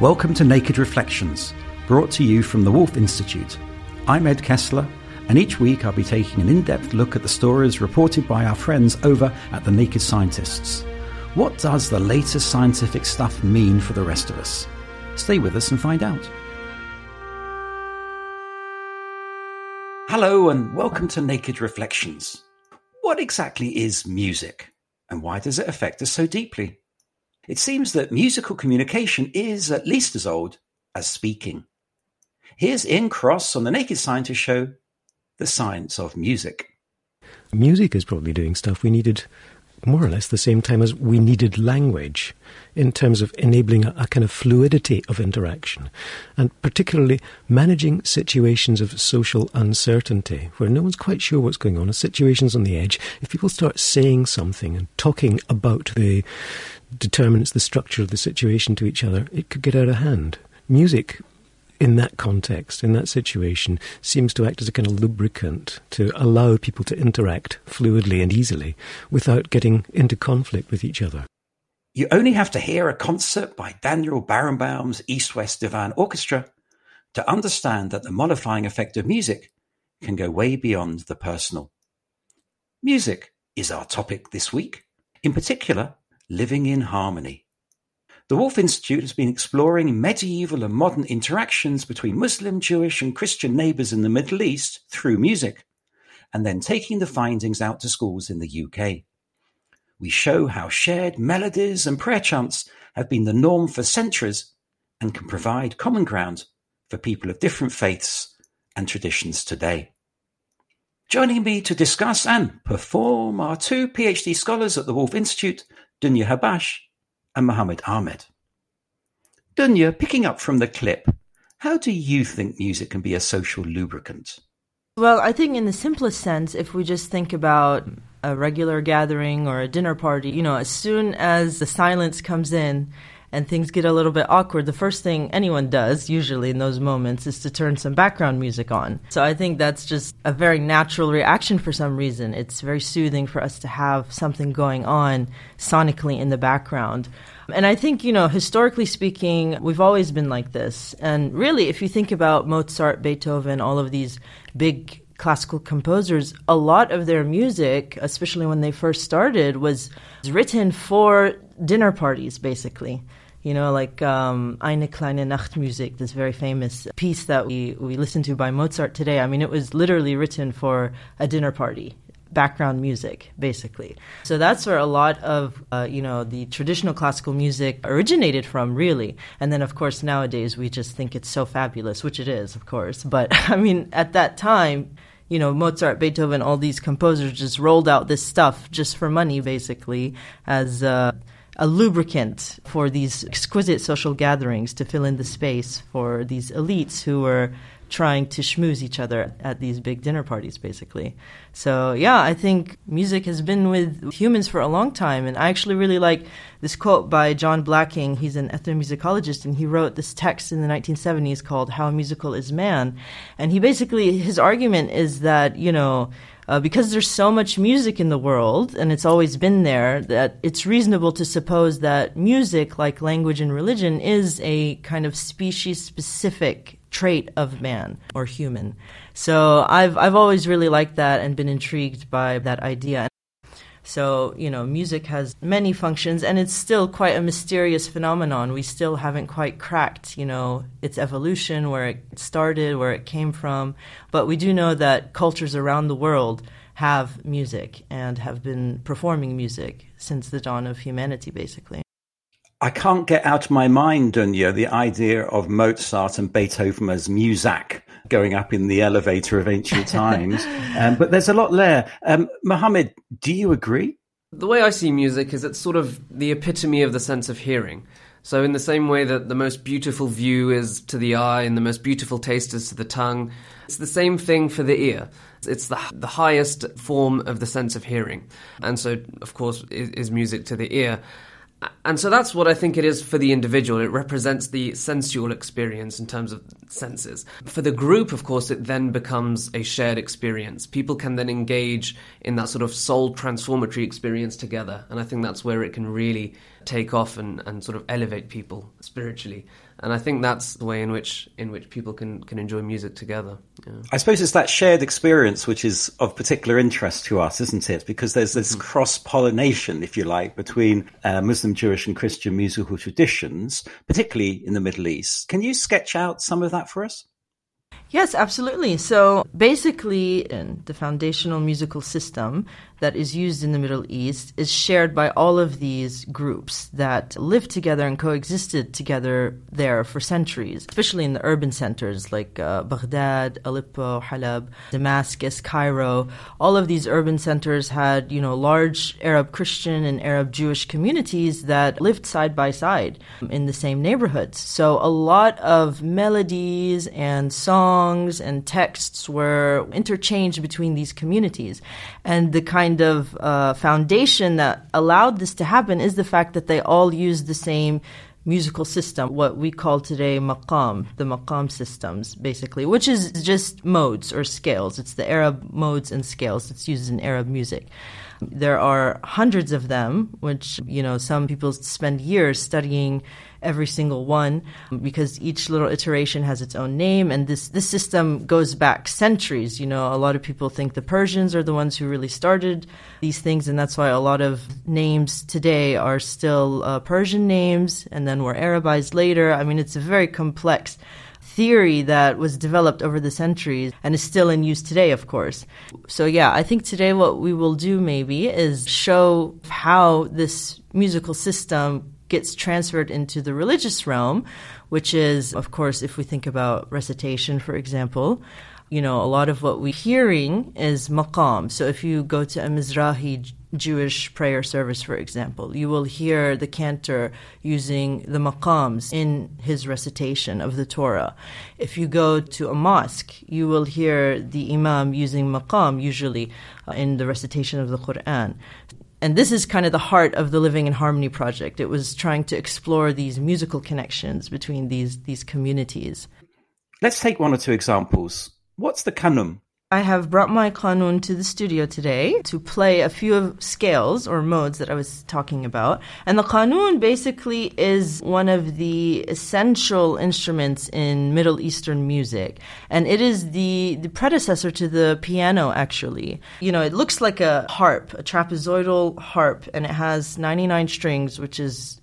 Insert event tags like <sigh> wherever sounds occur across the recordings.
Welcome to Naked Reflections, brought to you from the Woolf Institute. I'm Ed Kessler, and each week I'll be taking an in depth look at the stories reported by our friends over at the Naked Scientists. What does the latest scientific stuff mean for the rest of us? Stay with us and find out. Hello, and welcome to Naked Reflections. What exactly is music, and why does it affect us so deeply? It seems that musical communication is at least as old as speaking. Here's Ian Cross on the Naked Scientist Show The Science of Music. Music is probably doing stuff we needed more or less the same time as we needed language in terms of enabling a, a, kind of fluidity of interaction and particularly managing situations of social uncertainty where no one's quite sure what's going on, situations on the edge. If people start saying something and talking about the determinants, the structure of the situation to each other, it could get out of hand. Music, in that context, in that situation, seems to act as a kind of lubricant to allow people to interact fluidly and easily without getting into conflict with each other. You only have to hear a concert by Daniel Barenboim's East West Divan Orchestra to understand that the mollifying effect of music can go way beyond the personal. Music is our topic this week. In particular, Living in Harmony. The Woolf Institute has been exploring medieval and modern interactions between Muslim, Jewish, and Christian neighbours in the Middle East through music, and then taking the findings out to schools in the UK. We show how shared melodies and prayer chants have been the norm for centuries and can provide common ground for people of different faiths and traditions today. Joining me to discuss and perform are two PhD scholars at the Woolf Institute Dunya Habash and Mohammed Ahmed. Dunya, picking up from the clip, how do you think music can be a social lubricant? Well, I think in the simplest sense, if we just think about a regular gathering or a dinner party, you know, as soon as the silence comes in and things get a little bit awkward, the first thing anyone does, usually in those moments, is to turn some background music on. So I think that's just a very natural reaction for some reason. It's very soothing for us to have something going on sonically in the background. And I think, you know, historically speaking, we've always been like this. And really, if you think about Mozart, Beethoven, all of these big classical composers, a lot of their music, especially when they first started, was written for dinner parties, basically. You know, like um, Eine kleine Nachtmusik, this very famous piece that we, we listen to by Mozart today. I mean, it was literally written for a dinner party background music, basically. So that's where a lot of, uh, you know, the traditional classical music originated from, really. And then, of course, nowadays we just think it's so fabulous, which it is, of course. But <laughs> I mean, at that time, you know, Mozart, Beethoven, all these composers just rolled out this stuff just for money, basically, as uh, a lubricant for these exquisite social gatherings to fill in the space for these elites who were trying to schmooze each other at these big dinner parties, basically. So, yeah, I think music has been with humans for a long time. And I actually really like this quote by John Blacking. He's an ethnomusicologist, and he wrote this text in the 1970s called How Musical is Man. And he basically, his argument is that, you know, uh, because there's so much music in the world, and it's always been there, that it's reasonable to suppose that music, like language and religion, is a kind of species specific trait of man or human. So I've I've always really liked that and been intrigued by that idea. So, you know, music has many functions and it's still quite a mysterious phenomenon. We still haven't quite cracked, you know, its evolution, where it started, where it came from. But we do know that cultures around the world have music and have been performing music since the dawn of humanity, basically. I can't get out of my mind, Dunya, the idea of Mozart and Beethoven as Muzak going up in the elevator of ancient <laughs> times. um, but there's a lot there. Um, Mohammed, do you agree? The way I see music is it's sort of the epitome of the sense of hearing. So, in the same way that the most beautiful view is to the eye and the most beautiful taste is to the tongue, it's the same thing for the ear. It's the, the highest form of the sense of hearing. And so, of course, is, is music to the ear. And so that's what I think it is for the individual. It represents the sensual experience in terms of senses. For the group, of course, it then becomes a shared experience. People can then engage in that sort of soul transformatory experience together. And I think that's where it can really take off and, and sort of elevate people spiritually. And I think that's the way in which in which people can, can enjoy music together. Yeah. I suppose it's that shared experience which is of particular interest to us, isn't it? Because there's this mm-hmm. cross pollination, if you like, between uh, Muslim, Jewish, and Christian musical traditions, particularly in the Middle East. Can you sketch out some of that for us? Yes, absolutely. So basically, the foundational musical system that is used in the Middle East is shared by all of these groups that lived together and coexisted together there for centuries, especially in the urban centers like uh, Baghdad, Aleppo, Halab, Damascus, Cairo. All of these urban centers had, you know, large Arab Christian and Arab Jewish communities that lived side by side in the same neighborhoods. So a lot of melodies and songs and texts were interchanged between these communities. And the kind of uh, foundation that allowed this to happen is the fact that they all use the same musical system, what we call today maqam, the maqam systems, basically, which is just modes or scales. It's the Arab modes and scales that's used in Arab music. There are hundreds of them, which, you know, some people spend years studying every single one because each little iteration has its own name. And this, this system goes back centuries. You know, a lot of people think the Persians are the ones who really started these things. And that's why a lot of names today are still uh, Persian names and then were Arabized later. I mean, it's a very complex theory that was developed over the centuries and is still in use today, of course. So, yeah, I think today what we will do maybe is show how this musical system gets transferred into the religious realm, which is, of course, if we think about recitation, for example, you know, a lot of what we're hearing is maqam. So if you go to a Mizrahi Jewish prayer service, for example, you will hear the cantor using the maqams in his recitation of the Torah. If you go to a mosque, you will hear the imam using maqam, usually uh, in the recitation of the Quran and this is kind of the heart of the Living in Harmony project. It was trying to explore these musical connections between these these communities. Let's take one or two examples. What's the kanun? I have brought my kanun to the studio today to play a few of scales or modes that I was talking about. And the kanun basically is one of the essential instruments in Middle Eastern music. And it is the, the predecessor to the piano, actually. You know, it looks like a harp, a trapezoidal harp, and it has 99 strings, which is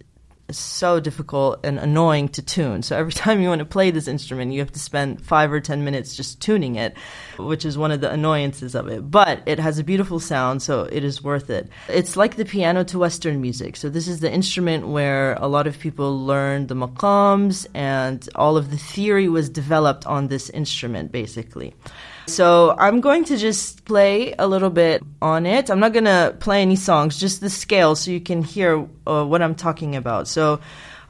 so difficult and annoying to tune. So every <laughs> time you want to play this instrument, you have to spend five or ten minutes just tuning it, which is one of the annoyances of it. But it has a beautiful sound, so it is worth it. It's like the piano to Western music. So this is the instrument where a lot of people learned the maqams and all of the theory was developed on this instrument, basically. So I'm going to just play a little bit on it. I'm not going to play any songs, just the scale so you can hear uh, what I'm talking about. So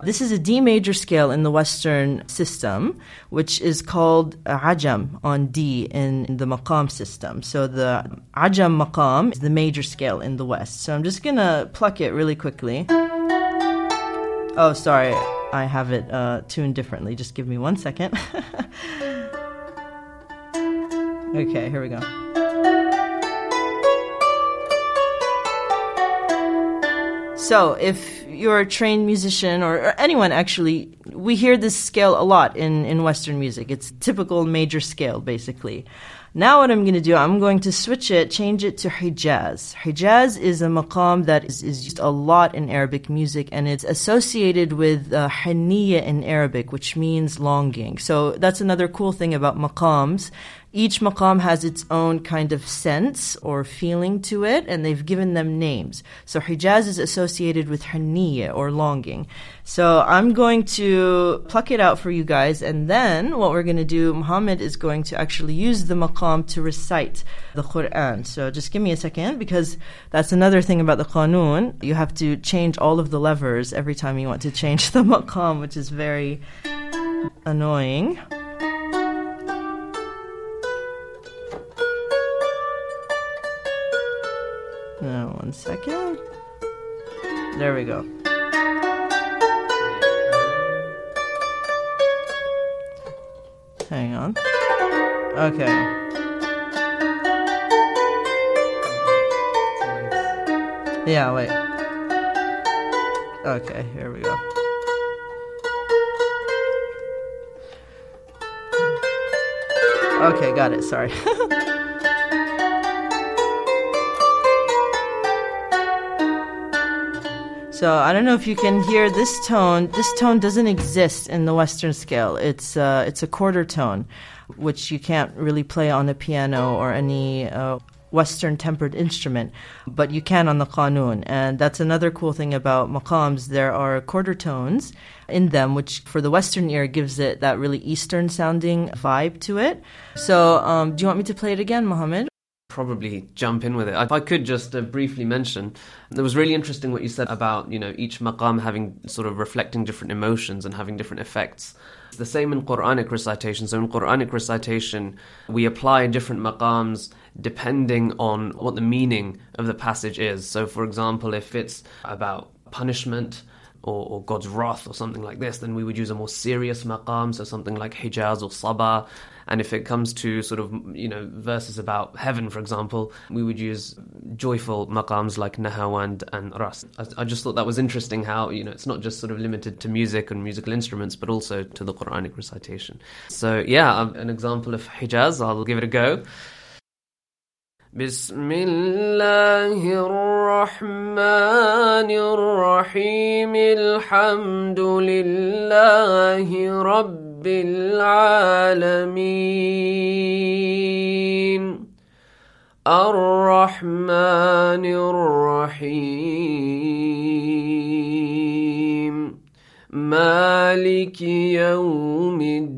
this is a D major scale in the Western system, which is called Ajam on D in the maqam system. So the Ajam maqam is the major scale in the West. So I'm just going to pluck it really quickly. Oh, sorry. I have it uh, tuned differently. Just give me one second. <laughs> Okay, here we go. So, if you're a trained musician or, or, anyone actually, we hear this scale a lot in, in Western music. It's typical major scale, basically. Now, what I'm going to do, I'm going to switch it, change it to Hijaz. Hijaz is a maqam that is, is used a lot in Arabic music, and it's associated with uh, haniya in Arabic, which means longing. So that's another cool thing about maqams each maqam has its own kind of sense or feeling to it, and they've given them names. So Hijaz is associated with haniya or longing. So I'm going to pluck it out for you guys, and then what we're going to do, Muhammad is going to actually use the maqam to recite the Quran. So just give me a second, because that's another thing about the Qanun. You have to change all of the levers every time you want to change <laughs> the maqam, which is very annoying. Uh, one second. There we go. Hang on. Okay. Yeah, wait. Okay, here we go. Okay, got it. Sorry. <laughs> So I don't know if you can hear this tone. This tone doesn't exist in the Western scale. It's uh, it's a quarter tone, which you can't really play on a piano or any uh, Western tempered instrument, but you can on the qanun. And that's another cool thing about maqams. There are quarter tones in them, which for the Western ear gives it that really Eastern sounding vibe to it. So, um, do you want me to play it again, Mohammed? Probably jump in with it. If I could just uh, briefly mention, it was really interesting what you said about you know each maqam having sort of reflecting different emotions and having different effects. It's the same in Quranic recitation. So in Quranic recitation, we apply different maqams depending on what the meaning of the passage is. So for example, if it's about punishment or, or, God's wrath or something like this, then we would use a more serious maqam, so something like Hijaz or Sabah. And if it comes to sort of, you know, verses about heaven, for example, we would use joyful maqams like Nahawand and Rast. I, I just thought that was interesting how, you know, it's not just sort of limited to music and musical instruments, but also to the Quranic recitation. So, yeah, um, an example of Hijaz, I'll give it a go. بسم الله الرحمن الرحيم الحمد لله رب العالمين. الرحمن الرحيم. مالك يوم الدين.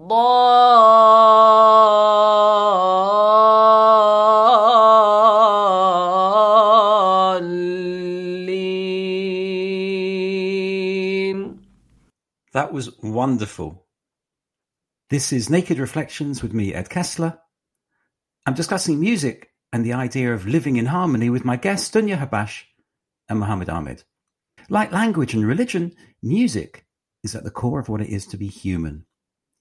That was wonderful. This is Naked Reflections with me, Ed Kessler. I'm discussing music and the idea of living in harmony with my guests, Dunya Habash and Muhammad Ahmed. Like language and religion, music is at the core of what it is to be human.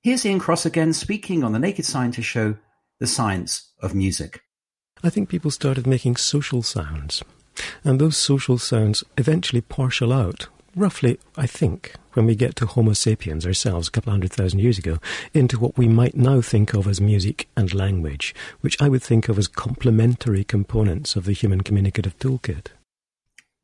Here's Ian Cross again speaking on the Naked Scientist show, The Science of Music. I think people started making social sounds, and those social sounds eventually partial out. Roughly, I think, when we get to Homo sapiens ourselves a couple hundred thousand years ago, into what we might now think of as music and language, which I would think of as complementary components of the human communicative toolkit.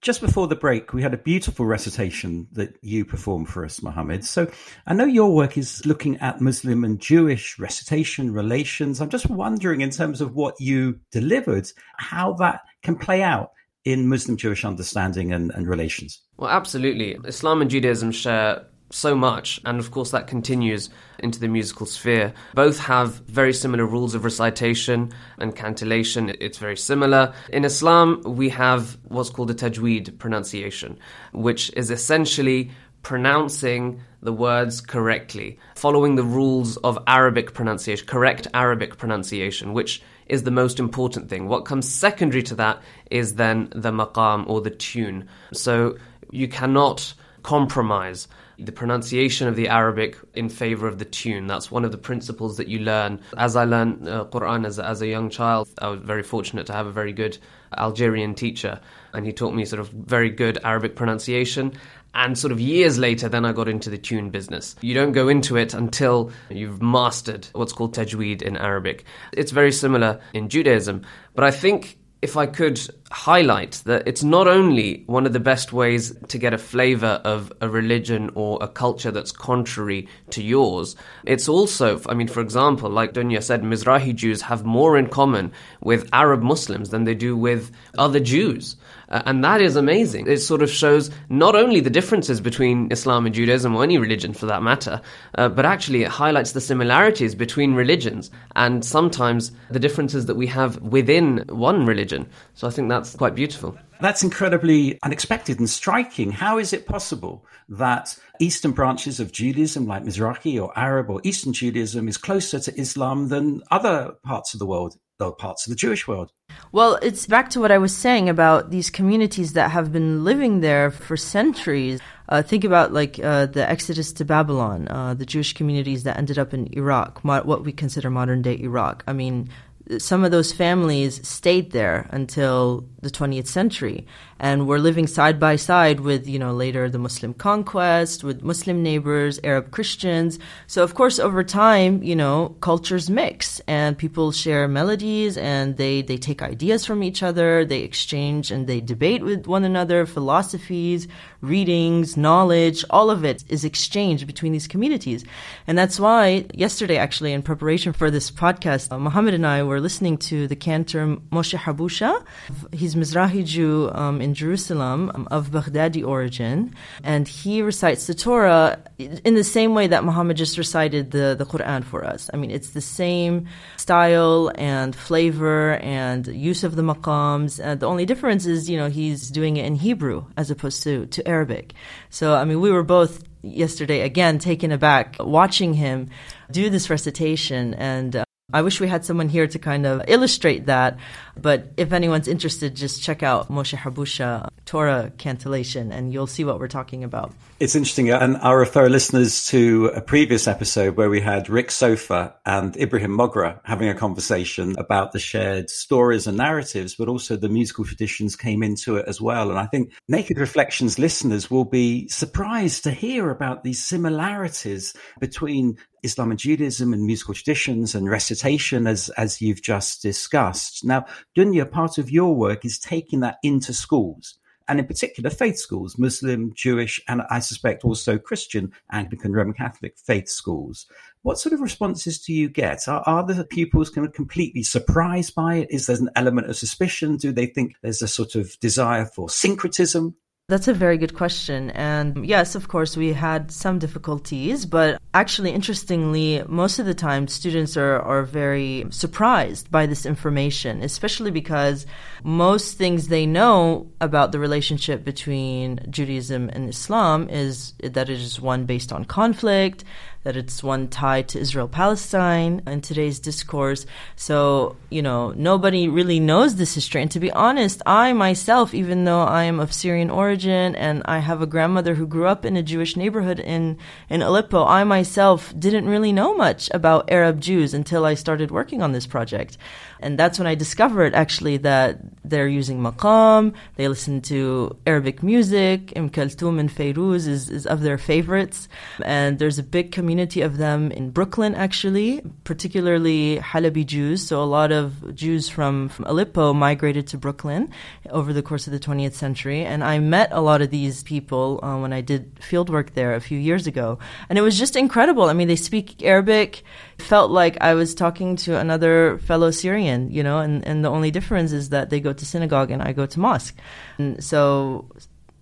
Just before the break, we had a beautiful recitation that you performed for us, Mohammed. So I know your work is looking at Muslim and Jewish recitation relations. I'm just wondering, in terms of what you delivered, how that can play out in Muslim Jewish understanding and, and relations. Well, absolutely. Islam and Judaism share so much, and of course that continues into the musical sphere. Both have very similar rules of recitation and cantillation. It's very similar. In Islam, we have what's called a tajweed pronunciation, which is essentially pronouncing the words correctly, following the rules of Arabic pronunciation, correct Arabic pronunciation, which is the most important thing. What comes secondary to that is then the maqam or the tune. So you cannot compromise the pronunciation of the Arabic in favor of the tune. That's one of the principles that you learn. As I learned uh, Quran as, as a young child, I was very fortunate to have a very good Algerian teacher, and he taught me sort of very good Arabic pronunciation. And sort of years later, then I got into the tune business. You don't go into it until you've mastered what's called tajweed in Arabic. It's very similar in Judaism, but I think if I could highlight that it's not only one of the best ways to get a flavor of a religion or a culture that's contrary to yours, it's also, I mean, for example, like Dunya said, Mizrahi Jews have more in common with Arab Muslims than they do with other Jews. Uh, and that is amazing. It sort of shows not only the differences between Islam and Judaism, or any religion for that matter, uh, but actually it highlights the similarities between religions and sometimes the differences that we have within one religion. So I think that's quite beautiful. That's incredibly unexpected and striking. How is it possible that Eastern branches of Judaism, like Mizrahi or Arab or Eastern Judaism, is closer to Islam than other parts of the world, though parts of the Jewish world? Well, it's back to what I was saying about these communities that have been living there for centuries. Uh, think about like uh, the exodus to Babylon, uh, the Jewish communities that ended up in Iraq, what we consider modern day Iraq. I mean, some of those families stayed there until the 20th century and were living side by side with, you know, later the Muslim conquest, with Muslim neighbors, Arab Christians. So, of course, over time, you know, cultures mix and people share melodies and they, they take ideas from each other, they exchange and they debate with one another, philosophies, readings, knowledge, all of it is exchanged between these communities. And that's why yesterday, actually, in preparation for this podcast, uh, Muhammad and I were listening to the cantor Moshe Habusha. He's Mizrahi Jew um, in Jerusalem um, of Baghdadi origin, and he recites the Torah in the same way that Muhammad just recited the, the Quran for us. I mean, it's the same style and flavor and use of the maqams. Uh, the only difference is, you know, he's doing it in Hebrew as opposed to, to Arabic. So, I mean, we were both yesterday again taken aback watching him do this recitation and uh, I wish we had someone here to kind of illustrate that. But if anyone's interested, just check out Moshe Habusha Torah cantillation and you'll see what we're talking about. It's interesting. And I'll refer listeners to a previous episode where we had Rick Sofa and Ibrahim Mogra having a conversation about the shared stories and narratives, but also the musical traditions came into it as well. And I think Naked Reflections listeners will be surprised to hear about these similarities between Islam and Judaism and musical traditions and recitation as, as you've just discussed. Now, Dunya, part of your work is taking that into schools and in particular faith schools, Muslim, Jewish, and I suspect also Christian, Anglican, Roman Catholic faith schools. What sort of responses do you get? Are, are the pupils kind of completely surprised by it? Is there an element of suspicion? Do they think there's a sort of desire for syncretism? That's a very good question. And yes, of course, we had some difficulties, but actually, interestingly, most of the time students are, are very surprised by this information, especially because most things they know about the relationship between Judaism and Islam is that it is one based on conflict, that it's one tied to Israel Palestine in today's discourse. So, you know, nobody really knows this history. And to be honest, I myself, even though I am of Syrian origin and I have a grandmother who grew up in a Jewish neighborhood in, in Aleppo, I myself didn't really know much about Arab Jews until I started working on this project. And that's when I discovered actually that they're using maqam, they listen to Arabic music, Im Kaltoum and Fairuz is, is of their favorites. And there's a big community of them in Brooklyn actually, particularly Halabi Jews. So a lot of Jews from, from Aleppo migrated to Brooklyn over the course of the 20th century. And I met a lot of these people uh, when I did field work there a few years ago. And it was just incredible. I mean, they speak Arabic, felt like I was talking to another fellow Syrian, you know, and, and the only difference is that they go to synagogue and I go to mosque. And so,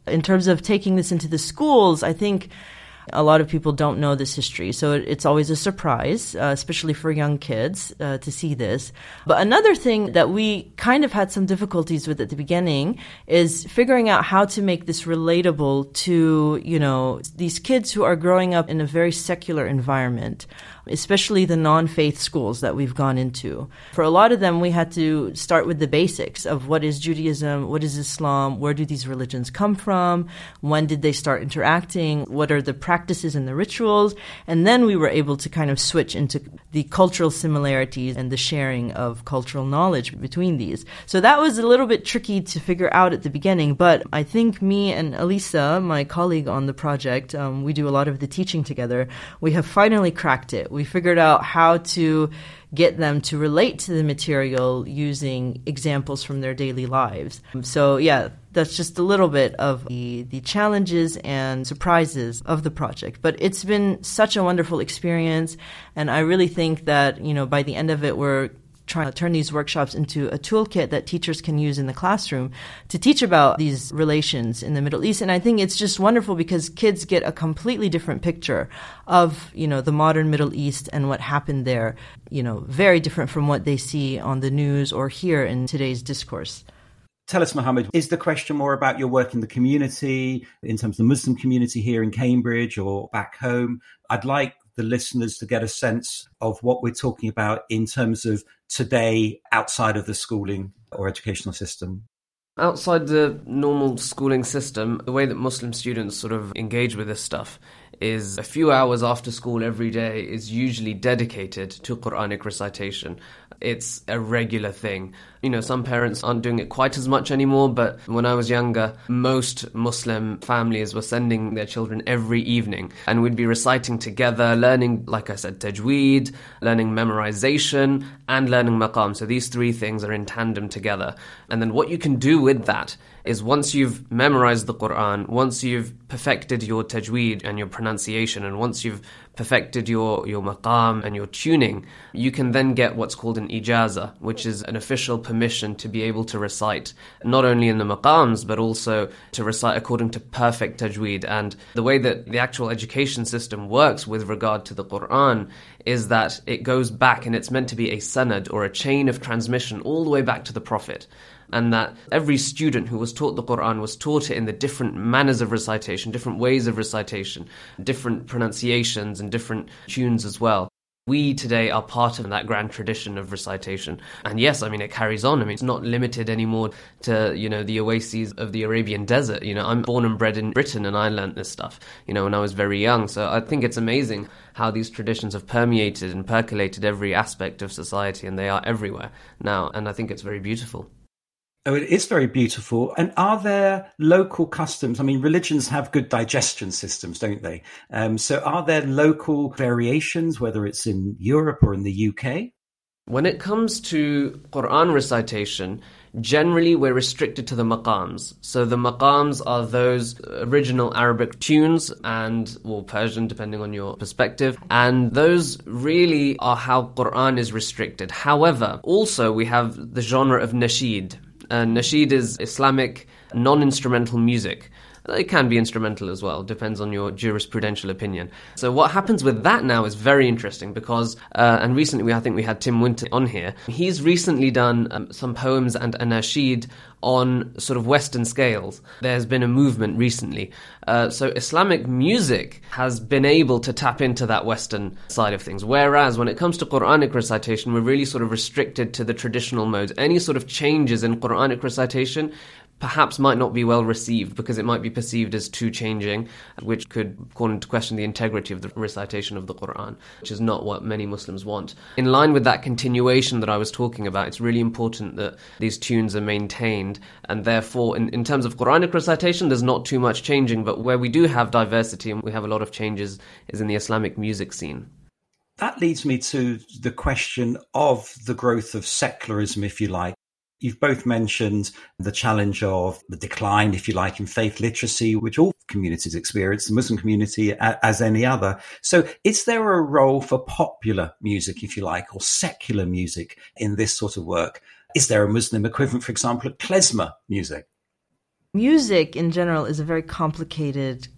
in terms of taking this into the schools, I think a lot of people don't know this history, so it's always a surprise, uh, especially for young kids, uh, to see this. But another thing that we kind of had some difficulties with at the beginning is figuring out how to make this relatable to, you know, these kids who are growing up in a very secular environment especially the non faith schools that we've gone into. For a lot of them, we had to start with the basics of what is Judaism, what is Islam, where do these religions come from, when did they start interacting, what are the practices and the rituals, and then we were able to kind of switch into the cultural similarities and the sharing of cultural knowledge between these. So that was a little bit tricky to figure out at the beginning, but I think me and Elisa, my colleague on the project, um, we do a lot of the teaching together, we have finally cracked it. We figured out how to get them to relate to the material using examples from their daily lives. So, yeah, that's just a little bit of the, the challenges and surprises of the project. But it's been such a wonderful experience. And I really think that, you know, by the end of it, we're trying to turn these workshops into a toolkit that teachers can use in the classroom to teach about these relations in the Middle East. And I think it's just wonderful because kids get a completely different picture of, you know, the modern Middle East and what happened there, you know, very different from what they see on the news or hear in today's discourse. Tell us, Mohammed, is the question more about your work in the community, in terms of the Muslim community here in Cambridge or back home? I'd like the listeners to get a sense of what we're talking about in terms of today outside of the schooling or educational system. Outside the normal schooling system, the way that Muslim students sort of engage with this stuff is a few hours after school every day is usually dedicated to Quranic recitation. It's a regular thing. You know, some parents aren't doing it quite as much anymore, but when I was younger, most Muslim families were sending their children every evening and we'd be reciting together, learning, like I said, tajweed, learning memorization, and learning maqam. So these three things are in tandem together. And then what you can do with that is once you've memorized the Quran, once you've perfected your tajweed and your pronunciation, and once you've perfected your, your maqam and your tuning, you can then get what's called an ijaza, which is an official permission to be able to recite, not only in the maqams, but also to recite according to perfect tajweed. And the way that the actual education system works with regard to the Quran is that it goes back and it's meant to be a sanad or a chain of transmission all the way back to the Prophet and that every student who was taught the Quran was taught it in the different manners of recitation, different ways of recitation, different pronunciations, and different tunes as well. We today are part of that grand tradition of recitation. And yes, I mean, it carries on. I mean, it's not limited anymore to, you know, the oases of the Arabian desert. You know, I'm born and bred in Britain and I learnt this stuff, you know, when I was very young. So I think it's amazing how these traditions have permeated and percolated every aspect of society and they are everywhere now. And I think it's very beautiful. Oh, it is very beautiful. And are there local customs? I mean, religions have good digestion systems, don't they? Um, so are there local variations, whether it's in Europe or in the UK? When it comes to Quran recitation, generally we're restricted to the maqams. So the maqams are those original Arabic tunes and, or Persian, depending on your perspective. And those really are how Quran is restricted. However, also we have the genre of nasheed, and nasheed is Islamic non instrumental music. It can be instrumental as well, depends on your jurisprudential opinion. So what happens with that now is very interesting because, uh, and recently we, I think we had Tim Winter on here. He's recently done um, some poems and a nasheed on sort of Western scales. There's been a movement recently. Uh, so Islamic music has been able to tap into that Western side of things. Whereas when it comes to Quranic recitation, we're really sort of restricted to the traditional modes. Any sort of changes in Quranic recitation perhaps might not be well received because it might be perceived as too changing, which could call into question the integrity of the recitation of the Quran, which is not what many Muslims want. In line with that continuation that I was talking about, it's really important that these tunes are maintained, and therefore, in, in terms of Quranic recitation, there's not too much changing, but where we do have diversity and we have a lot of changes is in the Islamic music scene. That leads me to the question of the growth of secularism, if you like. You've both mentioned the challenge of the decline, if you like, in faith literacy, which all communities experience, the Muslim community as any other. So is there a role for popular music, if you like, or secular music in this sort of work? Is there a Muslim equivalent, for example, of klezmer music? Music in general is a very complicated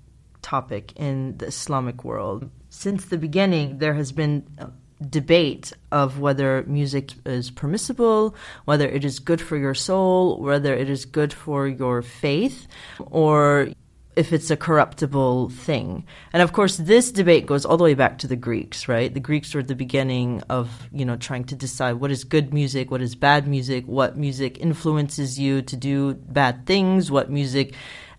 topic in the Islamic world. Since the beginning, there has been debate of whether music is permissible, whether it is good for your soul, whether it is good for your faith, or if it's a corruptible thing. And of course, this debate goes all the way back to the Greeks, right? The Greeks were at the beginning of, you know, trying to decide what is good music, what is bad music, what music influences you to do bad things, what music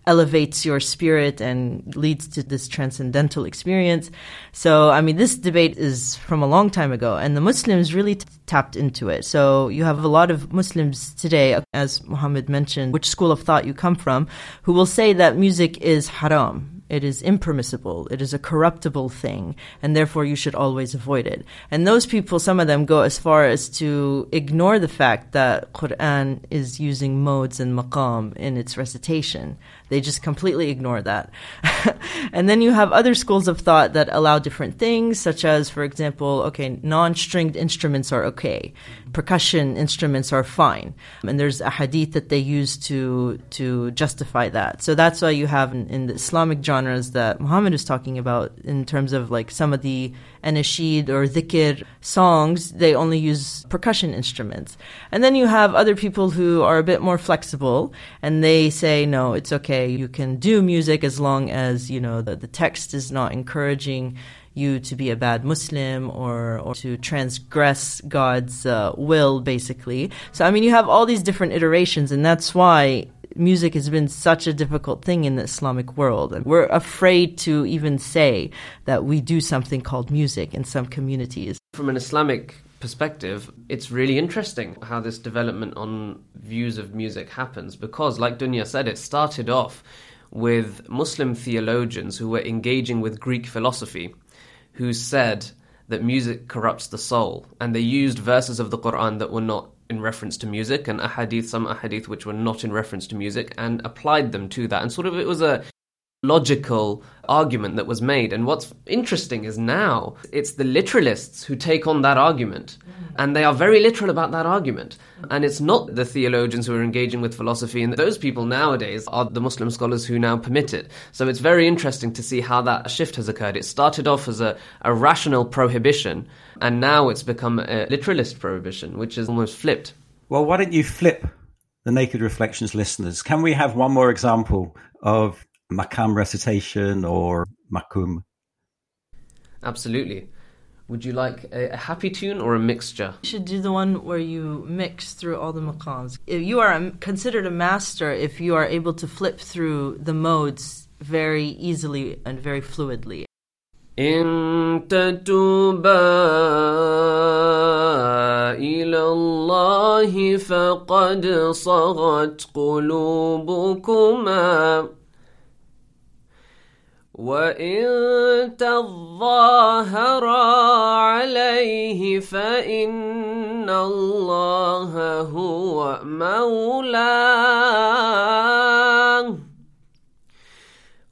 elevates your spirit and leads to this transcendental experience. So, I mean, this debate is from a long time ago, and the Muslims really t- tapped into it. So, you have a lot of Muslims today, as Muhammad mentioned, which school of thought you come from, who will say that music is haram. It is impermissible. It is a corruptible thing, and therefore you should always avoid it. And those people, some of them go as far as to ignore the fact that Quran is using modes and maqam in its recitation They just completely ignore that. <laughs> and then you have other schools of thought that allow different things, such as, for example, okay, non stringed instruments are okay, percussion instruments are fine. And there's a hadith that they use to, to justify that. So that's why you have in, in the Islamic genres that Muhammad is talking about in terms of like some of the anashid or dhikr songs, they only use percussion instruments. And then you have other people who are a bit more flexible and they say, no, it's okay. You can do music as long as, you know, the, the text is not encouraging you to be a bad Muslim or, or to transgress God's uh, will, basically. So, I mean, you have all these different iterations, and that's why music has been such a difficult thing in the Islamic world. And we're afraid to even say that we do something called music in some communities. From an Islamic perspective, it's really interesting how this development on views of music happens because, like Dunya said, it started off with Muslim theologians who were engaging with Greek philosophy, who said that music corrupts the soul, and they used verses of the Quran that were not in reference to music and ahadith, some ahadith which were not in reference to music, and applied them to that. And sort of it was a logical argument that was made. And what's interesting is now it's the literalists who take on that argument. And they are very literal about that argument. And it's not the theologians who are engaging with philosophy. And those people nowadays are the Muslim scholars who now permit it. So it's very interesting to see how that shift has occurred. It started off as a, a rational prohibition, and now it's become a literalist prohibition, which is almost flipped. Well, why don't you flip the Naked Reflections listeners? Can we have one more example of makam recitation or makum? Absolutely. Would you like a, a, happy tune or a mixture? You should do the one where you mix through all the maqams. You are a, considered a master if you are able to flip through the modes very easily and very fluidly. إن تتوبا إلى الله فقد صغت قلوبكما وإن تظاهرا عليه فإن الله هو مولاه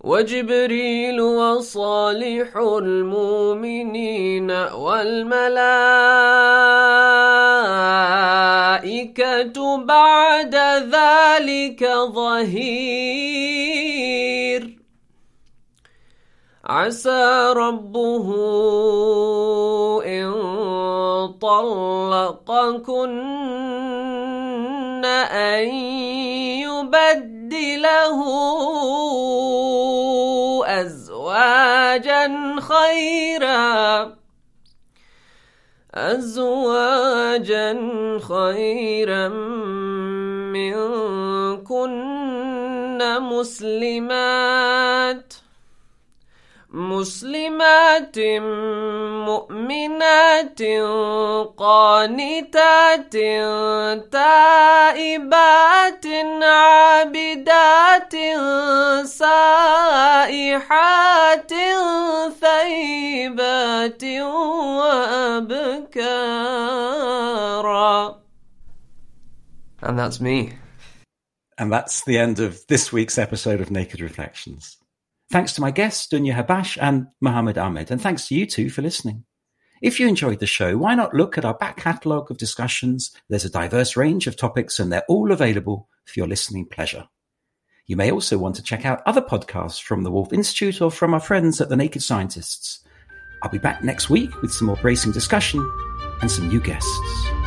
وجبريل وصالح المؤمنين والملائكة بعد ذلك ظهير عسى ربه إن طلقكن أن يبدله أزواجا خيرا أزواجا خيرا منكن مسلمات. مسلمات مؤمنات قانتات تائبات عابدات سائحات ثيبات وأبكارا And that's me. And that's the end of this week's episode of Naked Reflections. Thanks to my guests, Dunya Habash and Muhammad Ahmed, and thanks to you too for listening. If you enjoyed the show, why not look at our back catalogue of discussions? There's a diverse range of topics and they're all available for your listening pleasure. You may also want to check out other podcasts from the Woolf Institute or from our friends at the Naked Scientists. I'll be back next week with some more bracing discussion and some new guests.